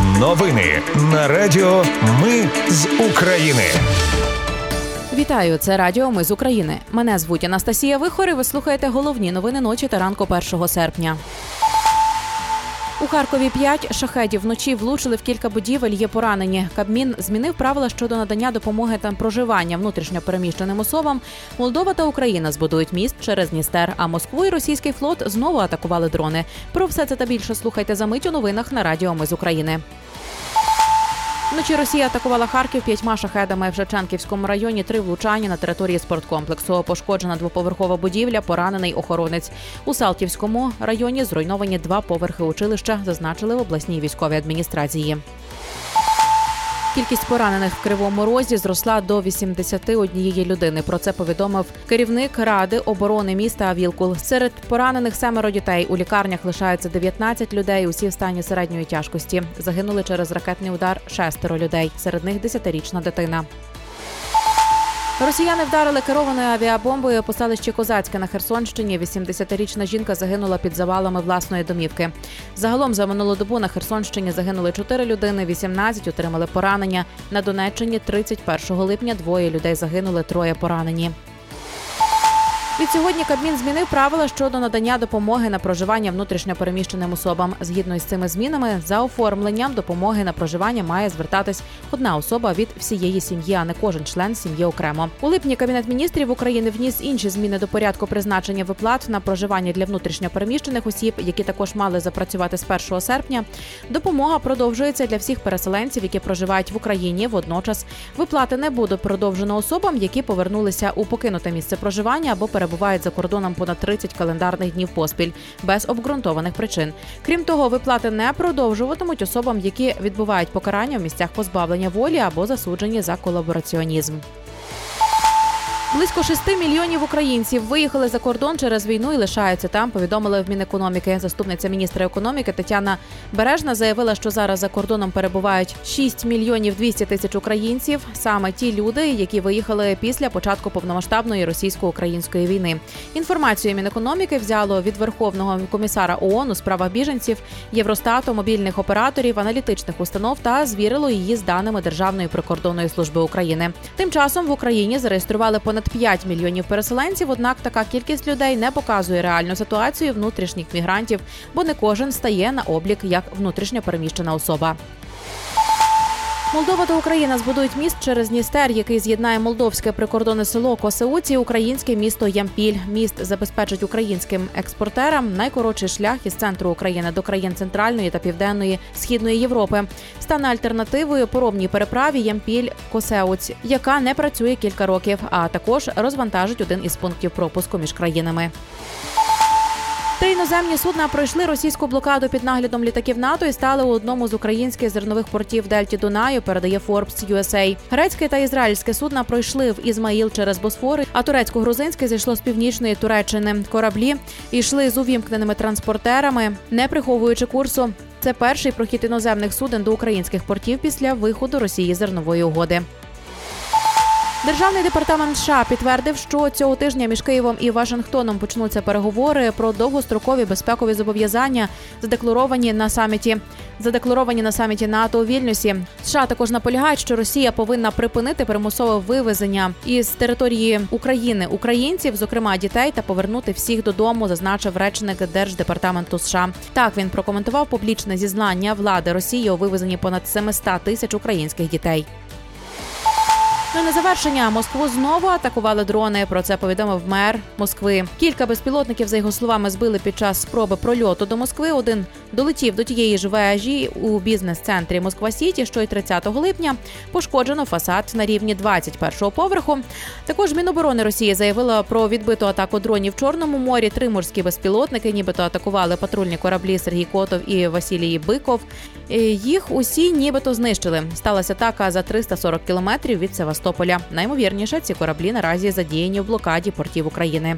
Новини на Радіо Ми з України. Вітаю, це Радіо Ми з України. Мене звуть Анастасія Вихор і Ви слухаєте головні новини ночі та ранку 1 серпня. У Харкові п'ять шахедів вночі влучили в кілька будівель. Є поранені. Кабмін змінив правила щодо надання допомоги та проживання внутрішньо переміщеним особам. Молдова та Україна збудують міст через Дністер. А Москву і російський флот знову атакували дрони. Про все це та більше слухайте за мить у новинах на Радіо Ми з України. Вночі Росія атакувала Харків п'ятьма шахедами в Шевченківському районі. Три влучання на території спорткомплексу. Пошкоджена двоповерхова будівля, поранений охоронець. У Салтівському районі зруйновані два поверхи училища, зазначили в обласній військовій адміністрації. Кількість поранених в кривому розі зросла до 81 людини. Про це повідомив керівник ради оборони міста Авілкул. Серед поранених семеро дітей у лікарнях лишається 19 людей. Усі в стані середньої тяжкості. Загинули через ракетний удар шестеро людей. Серед них десятирічна дитина. Росіяни вдарили керованою авіабомбою по селищі Козацьке на Херсонщині. 80-річна жінка загинула під завалами власної домівки. Загалом за минулу добу на Херсонщині загинули 4 людини, 18 отримали поранення. На Донеччині 31 липня двоє людей загинули, троє поранені. Відсьогодні Кабмін змінив правила щодо надання допомоги на проживання внутрішньо переміщеним особам. Згідно з цими змінами, за оформленням допомоги на проживання має звертатись одна особа від всієї сім'ї, а не кожен член сім'ї окремо. У липні кабінет міністрів України вніс інші зміни до порядку призначення виплат на проживання для внутрішньо переміщених осіб, які також мали запрацювати з 1 серпня. Допомога продовжується для всіх переселенців, які проживають в Україні. Водночас виплати не будуть продовжено особам, які повернулися у покинуте місце проживання або перебувають за кордоном понад 30 календарних днів поспіль без обґрунтованих причин. Крім того, виплати не продовжуватимуть особам, які відбувають покарання в місцях позбавлення волі або засуджені за колабораціонізм. Близько 6 мільйонів українців виїхали за кордон через війну і лишаються там. Повідомили в Мінекономіки. Заступниця міністра економіки Тетяна Бережна заявила, що зараз за кордоном перебувають 6 мільйонів 200 тисяч українців. Саме ті люди, які виїхали після початку повномасштабної російсько-української війни. Інформацію Мінекономіки взяло від Верховного комісара ООН у справах біженців, Євростату, мобільних операторів, аналітичних установ та звірило її з даними Державної прикордонної служби України. Тим часом в Україні зареєстрували понад 5 мільйонів переселенців. Однак така кількість людей не показує реальну ситуацію внутрішніх мігрантів, бо не кожен стає на облік як внутрішньо переміщена особа. Молдова та Україна збудують міст через Дністер, який з'єднає молдовське прикордонне село Косеуці, українське місто Ямпіль. Міст забезпечить українським експортерам найкоротший шлях із центру України до країн Центральної та Південної Східної Європи. Стане альтернативою поробній переправі Ямпіль Косеуць, яка не працює кілька років, а також розвантажить один із пунктів пропуску між країнами. Три іноземні судна пройшли російську блокаду під наглядом літаків НАТО і стали у одному з українських зернових портів Дельті Дунаю. Передає Forbes USA. Грецьке та ізраїльське судна пройшли в Ізмаїл через Босфори, а турецько-грузинське зійшло з північної Туреччини. Кораблі йшли з увімкненими транспортерами, не приховуючи курсу. Це перший прохід іноземних суден до українських портів після виходу Росії зернової угоди. Державний департамент США підтвердив, що цього тижня між Києвом і Вашингтоном почнуться переговори про довгострокові безпекові зобов'язання, задекларовані на саміті. Задекларовані на саміті НАТО у Вільнюсі. США також наполягають, що Росія повинна припинити примусове вивезення із території України українців, зокрема дітей, та повернути всіх додому, зазначив речник держдепартаменту США. Так він прокоментував публічне зізнання влади Росії у вивезенні понад 700 тисяч українських дітей. Ну і на завершення Москву знову атакували дрони. Про це повідомив мер Москви. Кілька безпілотників, за його словами, збили під час спроби прольоту до Москви. Один долетів до тієї ж вежі у бізнес-центрі Москва Сіті, що й 30 липня пошкоджено фасад на рівні 21-го поверху. Також Міноборони Росії заявила про відбиту атаку дронів в Чорному морі. Три морські безпілотники, нібито атакували патрульні кораблі Сергій Котов і Василій Биков. Е, Їх усі нібито знищили. Сталася атака за 340 кілометрів від Севастополя. Наймовірніше, ці кораблі наразі задіяні в блокаді портів України.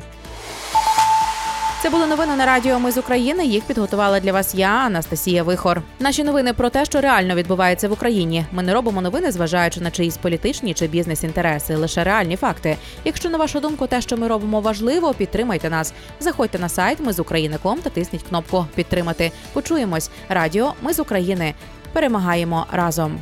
Це були новини на радіо. Ми з України. Їх підготувала для вас я, Анастасія Вихор. Наші новини про те, що реально відбувається в Україні. Ми не робимо новини, зважаючи на чиїсь політичні чи бізнес-інтереси, лише реальні факти. Якщо на вашу думку, те, що ми робимо, важливо, підтримайте нас. Заходьте на сайт Ми з України.ком та тисніть кнопку Підтримати. Почуємось. Радіо Ми з України. Перемагаємо разом.